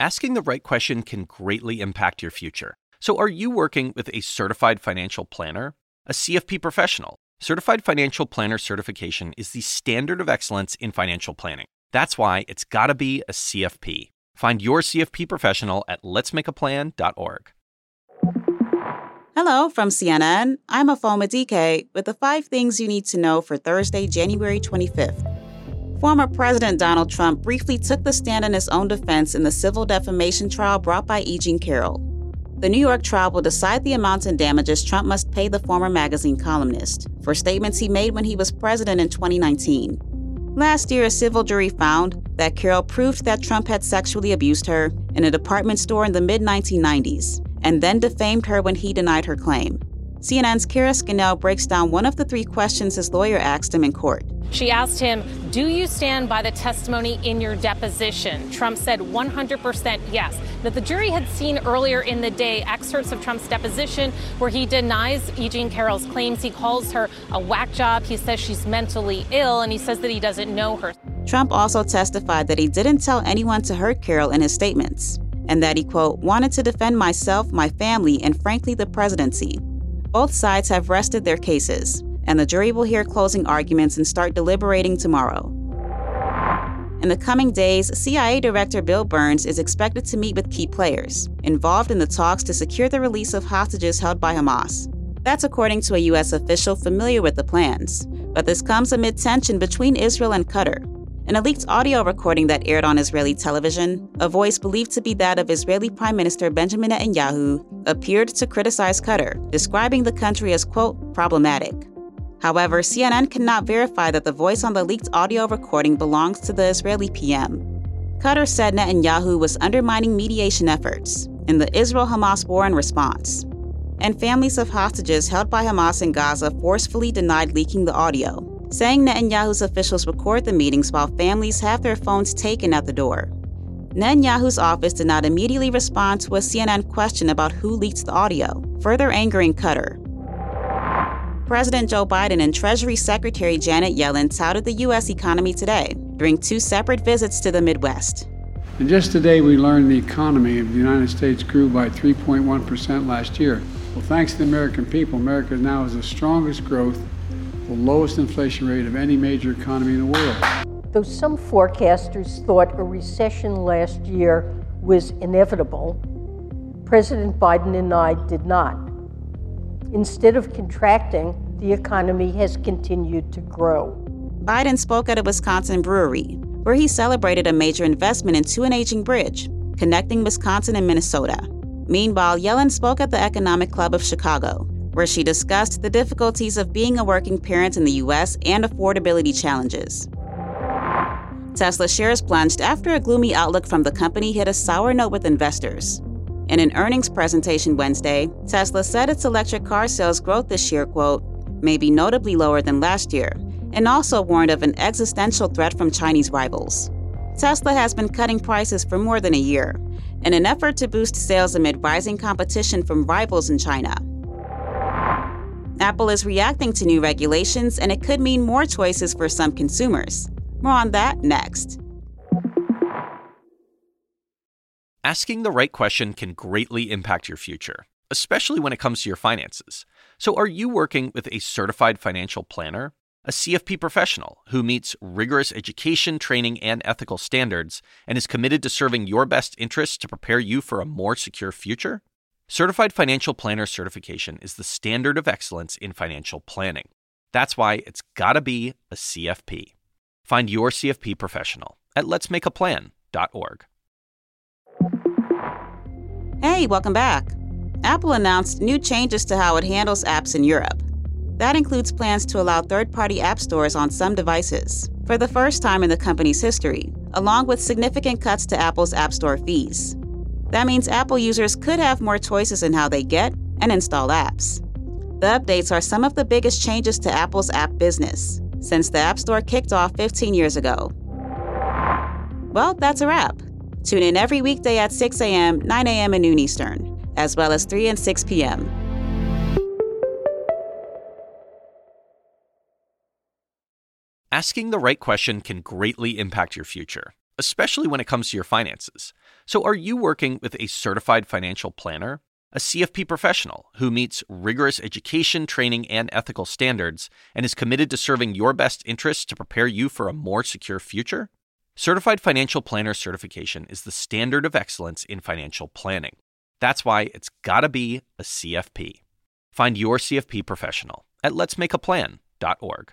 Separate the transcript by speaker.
Speaker 1: Asking the right question can greatly impact your future. So, are you working with a certified financial planner? A CFP professional? Certified Financial Planner certification is the standard of excellence in financial planning. That's why it's got to be a CFP. Find your CFP professional at letsmakeaplan.org.
Speaker 2: Hello from CNN. I'm Afoma DK with the five things you need to know for Thursday, January 25th. Former President Donald Trump briefly took the stand in his own defense in the civil defamation trial brought by E. Jean Carroll. The New York trial will decide the amounts and damages Trump must pay the former magazine columnist for statements he made when he was president in 2019. Last year, a civil jury found that Carroll proved that Trump had sexually abused her in a department store in the mid 1990s and then defamed her when he denied her claim. CNN's Kara Scannell breaks down one of the three questions his lawyer asked him in court.
Speaker 3: She asked him, Do you stand by the testimony in your deposition? Trump said 100% yes. That the jury had seen earlier in the day excerpts of Trump's deposition where he denies E. Jean Carroll's claims. He calls her a whack job. He says she's mentally ill, and he says that he doesn't know her.
Speaker 2: Trump also testified that he didn't tell anyone to hurt Carroll in his statements, and that he, quote, wanted to defend myself, my family, and frankly, the presidency. Both sides have rested their cases, and the jury will hear closing arguments and start deliberating tomorrow. In the coming days, CIA Director Bill Burns is expected to meet with key players involved in the talks to secure the release of hostages held by Hamas. That's according to a U.S. official familiar with the plans. But this comes amid tension between Israel and Qatar. In a leaked audio recording that aired on Israeli television, a voice believed to be that of Israeli Prime Minister Benjamin Netanyahu appeared to criticize Qatar, describing the country as, quote, problematic. However, CNN cannot verify that the voice on the leaked audio recording belongs to the Israeli PM. Qatar said Netanyahu was undermining mediation efforts in the Israel Hamas war in response. And families of hostages held by Hamas in Gaza forcefully denied leaking the audio, saying Netanyahu's officials record the meetings while families have their phones taken at the door. Netanyahu's office did not immediately respond to a CNN question about who leaked the audio, further angering Qatar. President Joe Biden and Treasury Secretary Janet Yellen touted the U.S. economy today during two separate visits to the Midwest.
Speaker 4: And just today, we learned the economy of the United States grew by 3.1% last year. Well, thanks to the American people, America now has the strongest growth, the lowest inflation rate of any major economy in the world.
Speaker 5: Though some forecasters thought a recession last year was inevitable, President Biden and I did not. Instead of contracting, the economy has continued to grow.
Speaker 2: Biden spoke at a Wisconsin brewery, where he celebrated a major investment into an aging bridge, connecting Wisconsin and Minnesota. Meanwhile, Yellen spoke at the Economic Club of Chicago, where she discussed the difficulties of being a working parent in the U.S. and affordability challenges. Tesla shares plunged after a gloomy outlook from the company hit a sour note with investors. In an earnings presentation Wednesday, Tesla said its electric car sales growth this year, quote, may be notably lower than last year, and also warned of an existential threat from Chinese rivals. Tesla has been cutting prices for more than a year in an effort to boost sales amid rising competition from rivals in China. Apple is reacting to new regulations, and it could mean more choices for some consumers. More on that next.
Speaker 1: Asking the right question can greatly impact your future, especially when it comes to your finances. So, are you working with a certified financial planner? A CFP professional who meets rigorous education, training, and ethical standards and is committed to serving your best interests to prepare you for a more secure future? Certified Financial Planner certification is the standard of excellence in financial planning. That's why it's got to be a CFP. Find your CFP professional at letsmakeaplan.org.
Speaker 2: Hey, welcome back. Apple announced new changes to how it handles apps in Europe. That includes plans to allow third party app stores on some devices, for the first time in the company's history, along with significant cuts to Apple's App Store fees. That means Apple users could have more choices in how they get and install apps. The updates are some of the biggest changes to Apple's app business since the App Store kicked off 15 years ago. Well, that's a wrap. Tune in every weekday at 6 a.m., 9 a.m., and noon Eastern, as well as 3 and 6 p.m.
Speaker 1: Asking the right question can greatly impact your future, especially when it comes to your finances. So, are you working with a certified financial planner? A CFP professional who meets rigorous education, training, and ethical standards and is committed to serving your best interests to prepare you for a more secure future? Certified Financial Planner certification is the standard of excellence in financial planning. That's why it's got to be a CFP. Find your CFP professional at letsmakeaplan.org.